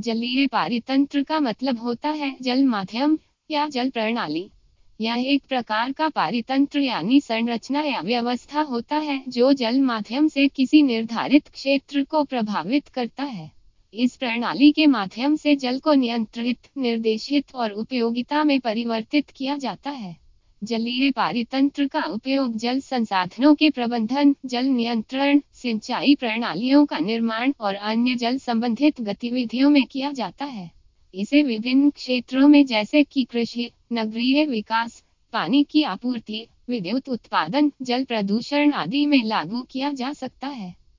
जलीय पारितंत्र का मतलब होता है जल माध्यम या जल प्रणाली। यह एक प्रकार का पारितंत्र यानी संरचना या व्यवस्था होता है जो जल माध्यम से किसी निर्धारित क्षेत्र को प्रभावित करता है। इस प्रणाली के माध्यम से जल को नियंत्रित, निर्देशित और उपयोगिता में परिवर्तित किया जाता है। जलीय पारितंत्र का उपयोग जल संसाधनों के प्रबंधन, जल नियंत्रण, सिंचाई प्रणालियों का निर्माण और अन्य जल संबंधित गतिविधियों में किया जाता है। इसे विभिन्न क्षेत्रों में जैसे कि कृषि, नगरीय विकास, पानी की आपूर्ति, विद्युत उत्पादन, जल प्रदूषण आदि में लागू किया जा सकता है।